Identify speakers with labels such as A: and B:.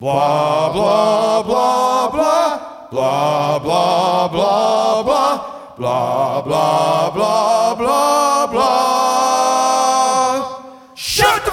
A: Blah, blah, blah, blah, blah, blah, blah, blah, blah, blah, blah, blah, blah. Shut the